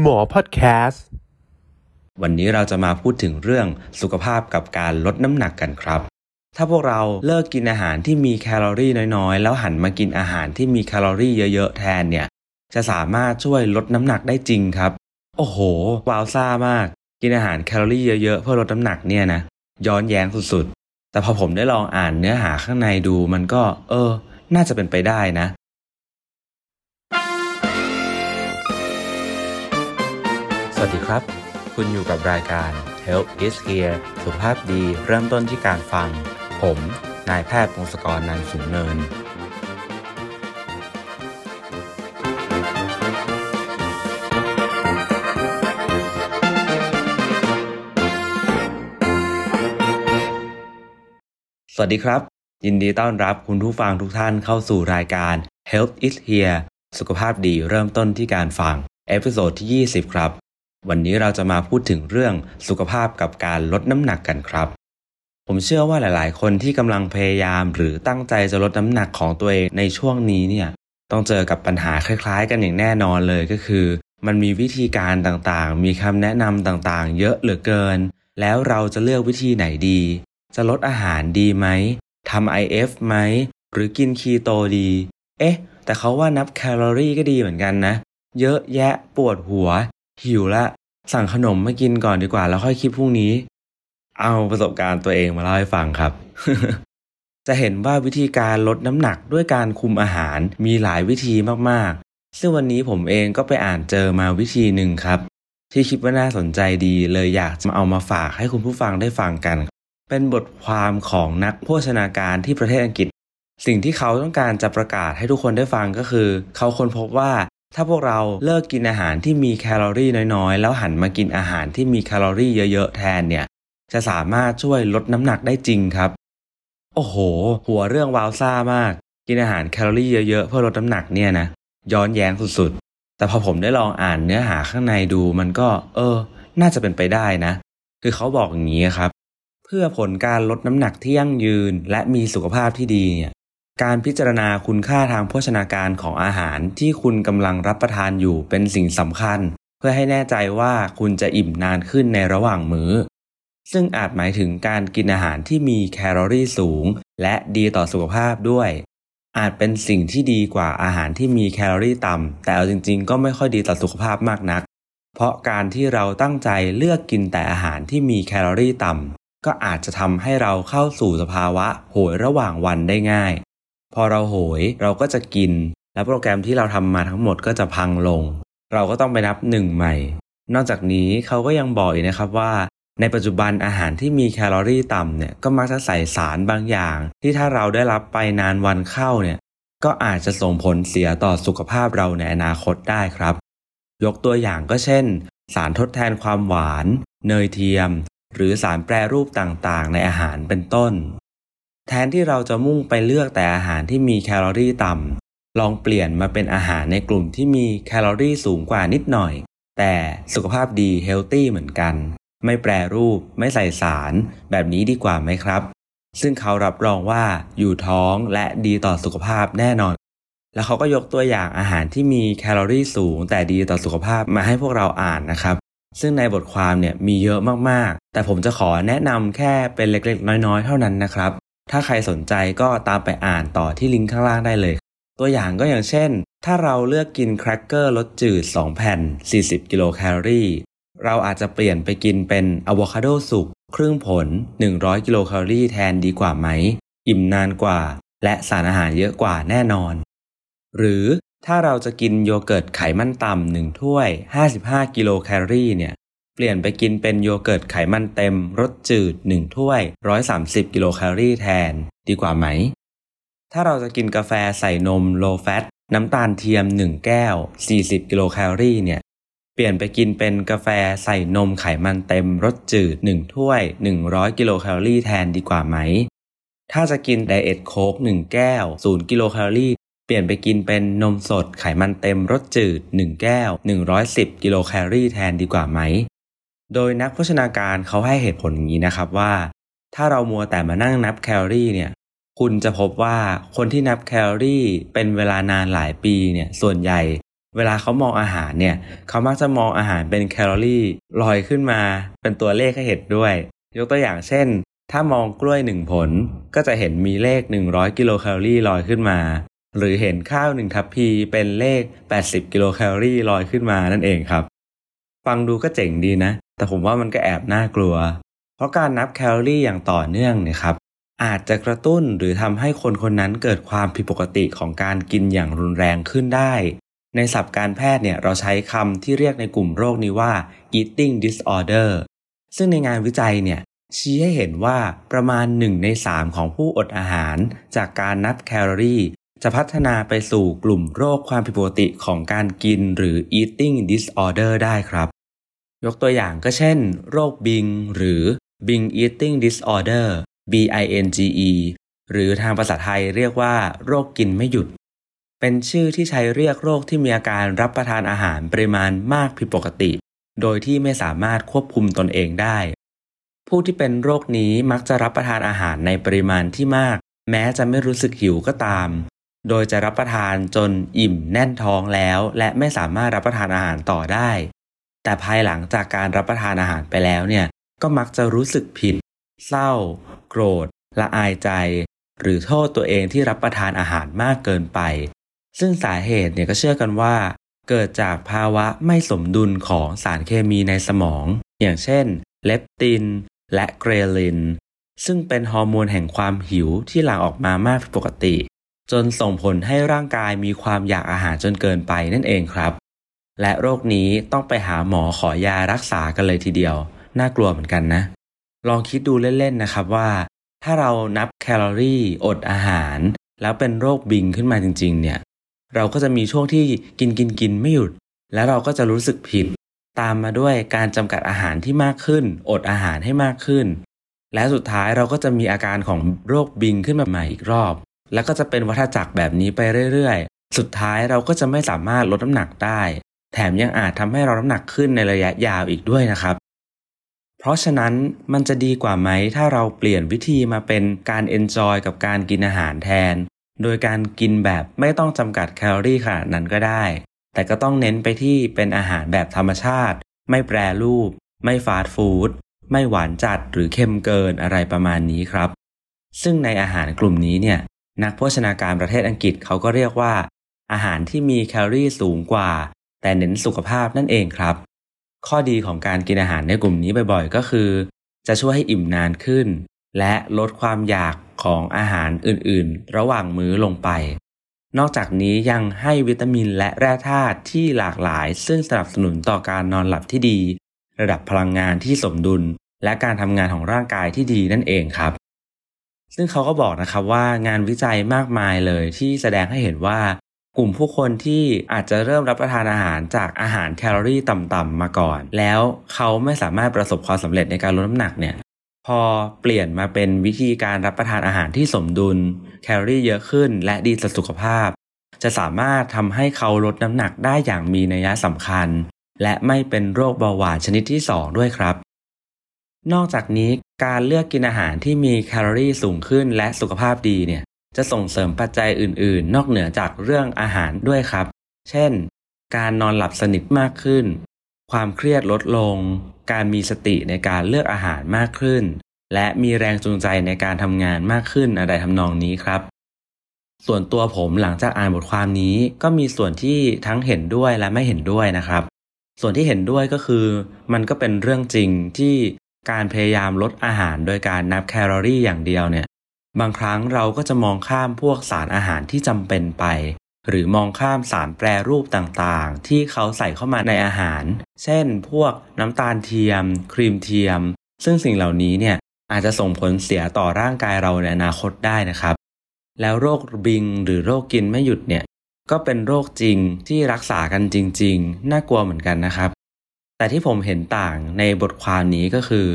หมอพอดแคสต์วันนี้เราจะมาพูดถึงเรื่องสุขภาพกับการลดน้ำหนักกันครับ ถ้าพวกเราเลิกกินอาหารที่มีแคลอรี่น้อยๆ แล้วหันมากินอาหารที่มีแคลอรี่เยอะๆแทนเนี่ย จะสามารถช่วยลดน้ำหนักได้จริงครับ โอ้โห ว้าวซ่ามาก กินอาหารแคลอรี่เยอะๆเพื่อลดน้ำหนักเนี่ยนะ ย้อนแย้งสุดๆ แต่พอผมได้ลองอ่านเนื้อหาข้างในดูมันก็ เออ น่าจะเป็นไปได้นะ วัสดีครับ คุณอยู่กับรายการ Health is Here สุขภาพดีเริ่มต้นที่การฟัง ผม นายแพทย์พงศกรนันสูงเนิน สวัสดีครับ ยินดีต้อนรับคุณผู้ฟังทุกท่านเข้าสู่รายการ Health is Here สุขภาพดีเริ่มต้นที่การฟัง episode ที่ 20 ครับ วันนี้เราจะมาพูดถึงเรื่องสุขภาพกับการลดน้ำหนักกันครับ ผมเชื่อว่าหลาย ๆ คนที่กำลังพยายามหรือตั้งใจจะลดน้ำหนักของตัวเองในช่วงนี้เนี่ยต้องเจอกับปัญหาคล้าย ๆ กันอย่างแน่นอนเลยก็คือ มันมีวิธีการต่างๆ มีคำแนะนำต่างๆ เยอะเหลือเกิน แล้วเราจะเลือกวิธีไหนดี จะลดอาหารดีไหมทำ IF ไหมหรือกินคีโตดี เอ๊ะ แต่เขาว่านับแคลอรี่ก็ดีเหมือนกันนะ เยอะแยะปวดหัว หิวละสั่งขนมมากินก่อนดีกว่า แล้วค่อยคิดพรุ่งนี้ เอาประสบการณ์ตัวเองมาเล่าให้ฟังครับ จะเห็นว่าวิธีการลดน้ำหนักด้วยการคุมอาหารมีหลายวิธีมากๆ ซึ่งวันนี้ผมเองก็ไปอ่านเจอมาวิธีหนึ่งครับ ที่คิดว่าน่าสนใจดีเลยอยากจะมาเอามาฝากให้คุณผู้ฟังได้ฟังกัน เป็นบทความของนักโภชนาการที่ประเทศอังกฤษ สิ่งที่เขาต้องการจะประกาศให้ทุกคนได้ฟังก็คือ เขาค้นพบว่า ถ้าพวกเราเลิกกินอาหารที่มีแคลอรี่น้อยๆ แล้วหันมากินอาหารที่มีแคลอรี่เยอะๆ แทนเนี่ย จะสามารถช่วยลดน้ำหนักได้จริงครับ โอ้โห หัวเรื่องวาวซ่ามาก กินอาหารแคลอรี่เยอะๆ เพื่อลดน้ำหนักเนี่ยนะ ย้อนแย้งสุดๆ แต่พอผมได้ลองอ่านเนื้อหาข้างในดูมันก็ เออ น่าจะเป็นไปได้นะ คือเขาบอกอย่างนี้ครับ เพื่อผลการลดน้ำหนักที่ยั่งยืนและมีสุขภาพที่ดีเนี่ย การพิจารณาคุณค่าทางโภชนาการของอาหารที่คุณกำลังรับประทานอยู่เป็นสิ่งสำคัญ เพื่อให้แน่ใจว่าคุณจะอิ่มนานขึ้นในระหว่างมื้อ ซึ่งอาจหมายถึงการกินอาหารที่มีแคลอรี่สูง และดีต่อสุขภาพด้วย อาจเป็นสิ่งที่ดีกว่าอาหารที่มีแคลอรี่ต่ำแต่เอาจริง ๆ ก็ไม่ค่อยดีต่อสุขภาพมากนัก เพราะการที่เราตั้งใจเลือกกินแต่อาหารที่มีแคลอรี่ต่ำก็อาจจะทำให้เราเข้าสู่สภาวะโหยระหว่างวันได้ง่าย พอเราโหยเราก็จะกิน และโปรแกรมที่เราทำมาทั้งหมดก็จะพังลง เราก็ต้องไปนับหนึ่งใหม่ นอกจากนี้เขาก็ยังบอกอีกนะครับว่า ในปัจจุบันอาหารที่มีแคลอรี่ต่ำเนี่ยก็มักจะใส่สารบางอย่าง ที่ถ้าเราได้รับไปนานวันเข้าเนี่ยก็อาจจะส่งผลเสียต่อสุขภาพเราในอนาคตได้ครับ ยกตัวอย่างก็เช่น สารทดแทนความหวาน เนยเทียม หรือสารแปรรูปต่างๆ ในอาหารเป็นต้น แทนที่เราจะมุ่งไปเลือกแต่อาหารที่มีแคลอรี่ต่ำ ลองเปลี่ยนมาเป็นอาหารในกลุ่มที่มีแคลอรี่สูงกว่านิดหน่อย แต่สุขภาพดีเฮลตี้เหมือนกัน ไม่แปรรูป ไม่ใส่สาร แบบนี้ดีกว่าไหมครับ ซึ่งเขารับรองว่าอยู่ท้องและดีต่อสุขภาพแน่นอน แล้วเขาก็ยกตัวอย่างอาหารที่มีแคลอรี่สูง แต่ดีต่อสุขภาพมาให้พวกเราอ่านนะครับ ซึ่งในบทความเนี่ยมีเยอะมากๆ แต่ผมจะขอแนะนำแค่เป็นเล็กๆ น้อยๆ เท่านั้นนะครับ ถ้าใครสนใจก็ตามไปอ่านต่อที่ลิงก์ข้างล่างได้เลย ตัวอย่างก็อย่างเช่น ถ้าเราเลือกกินแครกเกอร์รสจืด 2 แผ่น 40 กิโลแคลอรี่ เราอาจจะเปลี่ยนไปกินเป็นอะโวคาโดสุกครึ่งผล 100 กิโลแคลอรี่แทนดีกว่าไหม อิ่มนานกว่า และสารอาหารเยอะกว่าแน่นอน หรือถ้าเราจะกินโยเกิร์ตไขมันต่ำหนึ่งถ้วย 55 กิโลแคลอรี่เนี่ย เปลี่ยนไปกินเป็นโยเกิร์ตไขมันเต็มรสจืด 1 ถ้วย 130 กิโลแคลอรี่แทน ดีกว่าไหม ถ้าเราจะกินกาแฟใส่นม low fat น้ำตาลเทียม 1 แก้ว 40 กิโลแคลอรี่เนี่ย เปลี่ยนไปกินเป็นกาแฟใส่นมไขมันเต็มรสจืด 1 ถ้วย 100 กิโลแคลอรี่แทนดีกว่าไหม ถ้าจะกิน Diet Coke 1 แก้ว 0 กิโลแคลอรี่เปลี่ยนไปกินเป็นนมสดไขมันเต็มรสจืด 1 แก้ว 110 กิโลแคลอรี่แทนดีกว่าไหม โดยนักโภชนาการเขาให้เหตุผลอย่างนี้นะครับว่า ถ้าเรามัวแต่มานั่งนับแคลอรี่เนี่ยคุณจะพบว่าคนที่นับแคลอรี่เป็นเวลานานหลายปีเนี่ยส่วนใหญ่ เวลาเขามองอาหารเนี่ยเขามักจะมองอาหารเป็นแคลอรี่ลอยขึ้นมาเป็นตัวเลขให้เห็นด้วย ยกตัวอย่างเช่น ถ้ามองกล้วยหนึ่งผลก็จะเห็นมีเลข 100 กิโลแคลอรี่ลอยขึ้นมา หรือเห็นข้าวหนึ่งทัพพีเป็นเลข 80 กิโลแคลอรี่ลอยขึ้นมานั่นเองครับ ฟังดูก็เจ๋งดีนะ แต่ผมว่ามันก็แอบน่ากลัว เพราะการนับแคลอรี่อย่างต่อเนื่องเนี่ยครับอาจจะกระตุ้นหรือทำให้คนคนนั้นเกิดความผิดปกติของการกินอย่างรุนแรงขึ้นได้ ในศัพท์การแพทย์เนี่ยเราใช้คำที่เรียกในกลุ่มโรคนี้ว่า eating disorder ซึ่งในงานวิจัยเนี่ยชี้ให้เห็นว่าประมาณ 1 ใน 3 ของผู้อดอาหาร จากการนับแคลอรี่ จะพัฒนาไปสู่กลุ่มโรคความผิดปกติของการกินหรือ eating disorder ได้ครับ ยกตัวอย่างก็เช่น โรคบิงหรือ Bing eating disorder BINGE หรือทางภาษาไทยเรียกว่า โรคกินไม่หยุด เป็นชื่อที่ใช้เรียกโรคที่มีอาการรับประทานอาหารปริมาณมากผิดปกติ โดยที่ไม่สามารถควบคุมตนเองได้ ผู้ที่เป็นโรคนี้มักจะรับประทานอาหารในปริมาณที่มาก แม้จะไม่รู้สึกหิวก็ตาม โดยจะรับประทานจนอิ่มแน่นท้องแล้ว และไม่สามารถรับประทานอาหารต่อได้ แต่ภายหลังจากการรับประทานอาหารไปแล้วเนี่ยก็มักจะรู้สึกผิด เศร้า โกรธ ละอายใจ หรือโทษตัวเองที่รับประทานอาหารมากเกินไป ซึ่งสาเหตุเนี่ยก็เชื่อกันว่า เกิดจากภาวะไม่สมดุลของสารเคมีในสมอง อย่างเช่น เลปติน และเกรลิน ซึ่งเป็นฮอร์โมนแห่งความหิวที่หลั่งออกมามากผิดปกติ จนส่งผลให้ร่างกายมีความอยากอาหารจนเกินไปนั่นเองครับ และโรคนี้ต้องไปหาหมอขอยารักษากันเลยทีเดียว น่ากลัวเหมือนกันนะ ลองคิดดูเล่นๆนะครับว่า ถ้าเรานับแคลอรี่อดอาหาร แล้วเป็นโรคบิงขึ้นมาจริง ๆ เนี่ย เราก็จะมีช่วงที่กินกินกินไม่หยุด แล้วเราก็จะรู้สึกผิด ตามมาด้วยการจำกัดอาหารที่มากขึ้น อดอาหารให้มากขึ้น และสุดท้ายเราก็จะมีอาการของโรคบิงขึ้นมาใหม่อีกรอบ แล้วก็จะเป็นวัฏจักรแบบนี้ไปเรื่อยๆ สุดท้ายเราก็จะไม่สามารถลดน้ำหนักได้ แถมยังอาจทำให้เราน้ำหนักขึ้นในระยะยาวอีกด้วยนะครับ เพราะฉะนั้นมันจะดีกว่าไหมถ้าเราเปลี่ยนวิธีมาเป็นการ enjoy กับการกินอาหารแทน โดยการกินแบบไม่ต้องจำกัดแคลอรี่ขนาดนั้นก็ได้ แต่ก็ต้องเน้นไปที่เป็นอาหารแบบธรรมชาติ ไม่แปรรูป ไม่ฟาสต์ฟู้ดไม่หวานจัดหรือเค็มเกินอะไรประมาณนี้ครับ ซึ่งในอาหารกลุ่มนี้เนี่ยนักโภชนาการประเทศอังกฤษเขาก็เรียกว่า อาหารที่มีแคลอรี่สูงกว่า แต่เน้นสุขภาพนั่นเองครับ ข้อดีของการกินอาหารในกลุ่มนี้บ่อยๆ ก็คือ จะช่วยให้อิ่มนานขึ้น และลดความอยากของอาหารอื่นๆ ระหว่างมื้อลงไป นอกจากนี้ยังให้วิตามินและแร่ธาตุที่หลากหลาย ซึ่งสนับสนุนต่อการนอนหลับที่ดี ระดับพลังงานที่สมดุล และการทำงานของร่างกายที่ดีนั่นเองครับ ซึ่งเขาก็บอกนะครับว่างานวิจัยมากมายเลยที่แสดงให้เห็นว่า กลุ่มผู้คนที่อาจจะเริ่มรับประทานอาหารจากอาหารแคลอรี่ต่ำๆมาก่อน แล้วเขาไม่สามารถประสบความสำเร็จในการลดน้ำหนักเนี่ยพอเปลี่ยนมาเป็นวิธีการรับประทานอาหารที่สมดุล แคลอรี่เยอะขึ้น และดีต่อสุขภาพ จะสามารถทำให้เขาลดน้ำหนักได้อย่างมีนัยสำคัญ และไม่เป็นโรคเบาหวานชนิดที่ 2 ด้วยครับ นอกจากนี้การเลือกกินอาหารที่มีแคลอรี่สูงขึ้นและสุขภาพดีเนี่ย จะส่งเสริมปัจจัยอื่น ๆ นอกเหนือจากเรื่องอาหารด้วยครับ เช่น การนอนหลับสนิทมากขึ้น ความเครียดลดลง การมีสติในการเลือกอาหารมากขึ้น และมีแรงจูงใจในการทำงานมากขึ้นอะไรทำนองนี้ครับ ส่วนตัวผมหลังจากอ่านบทความนี้ก็มีส่วนที่ทั้งเห็นด้วยและไม่เห็นด้วยนะครับ ส่วนที่เห็นด้วยก็คือ มันก็เป็นเรื่องจริงที่การพยายามลดอาหารโดยการนับแคลอรี่อย่างเดียวเนี่ย บางครั้งเราก็จะมองข้ามพวกสารอาหารที่จำเป็นไป หรือมองข้ามสารแปรรูปต่างๆ ที่เขาใส่เข้ามาในอาหาร เช่น พวกน้ำตาลเทียม ครีมเทียม ซึ่งสิ่งเหล่านี้เนี่ยอาจจะส่งผลเสียต่อร่างกายเราในอนาคตได้นะครับ แล้วโรค binge หรือโรคกินไม่หยุดเนี่ยก็เป็นโรคจริงที่รักษากันจริง ๆ น่ากลัวเหมือนกันนะครับ แต่ที่ผมเห็นต่างในบทความนี้ก็คือ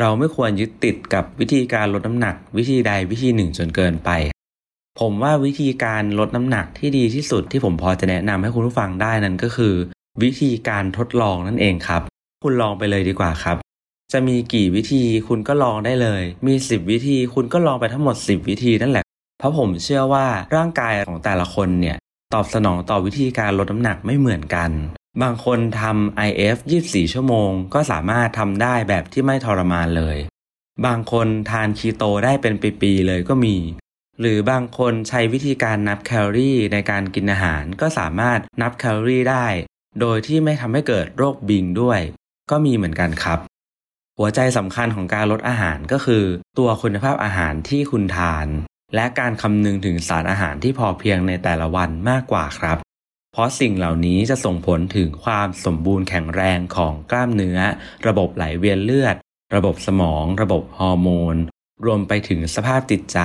เราไม่ควรยึดติดกับวิธีการลดน้ำหนัก วิธีใดวิธีหนึ่งจนเกินไป ผมว่าวิธีการลดน้ำหนักที่ดีที่สุดที่ผมพอจะแนะนำให้คุณผู้ฟังได้นั้นก็คือ วิธีการทดลองนั่นเองครับ คุณลองไปเลยดีกว่าครับ จะมีกี่วิธีคุณก็ลองได้เลย มี 10 วิธีคุณก็ลองไปทั้งหมด 10 วิธีนั่นแหละ เพราะผมเชื่อว่าร่างกายของแต่ละคนเนี่ยตอบสนองต่อวิธีการลดน้ำหนักไม่เหมือนกัน บางคนทำ IF 24 ชั่วโมง ก็สามารถทำได้แบบที่ไม่ทรมานเลย บางคนทานคีโตได้เป็นปีๆเลยก็มี หรือบางคนใช้วิธีการนับแคลอรี่ในการกินอาหาร ก็สามารถนับแคลอรี่ได้ โดยที่ไม่ทำให้เกิดโรคบิงด้วย ก็มีเหมือนกันครับ หัวใจสำคัญของการลดอาหารก็คือ ตัวคุณภาพอาหารที่คุณทาน และการคำนึงถึงสารอาหารที่พอเพียงในแต่ละวันมากกว่าครับ เพราะสิ่งเหล่านี้จะส่งผลถึงความสมบูรณ์แข็งแรงของกล้ามเนื้อ ระบบไหลเวียนเลือด ระบบสมอง ระบบฮอร์โมน รวมไปถึงสภาพจิตใจ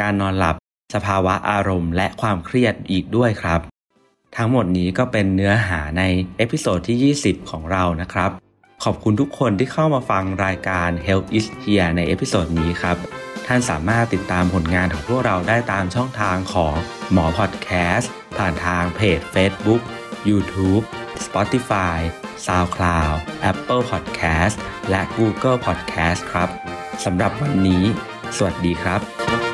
การนอนหลับ สภาวะอารมณ์ และความเครียดอีกด้วยครับ ทั้งหมดนี้ก็เป็นเนื้อหาใน episode ที่ 20 ของเรานะครับ ขอบคุณทุกคนที่เข้ามาฟังรายการ Health is HEAR ใน episode นี้ครับ ท่านสามารถติดตามผลงานของพวกเราได้ตามช่องทางของหมอพอดแคสต์ผ่านทางเพจ Facebook YouTube Spotify SoundCloud Apple Podcast และ Google Podcast ครับ สำหรับวันนี้ สวัสดีครับ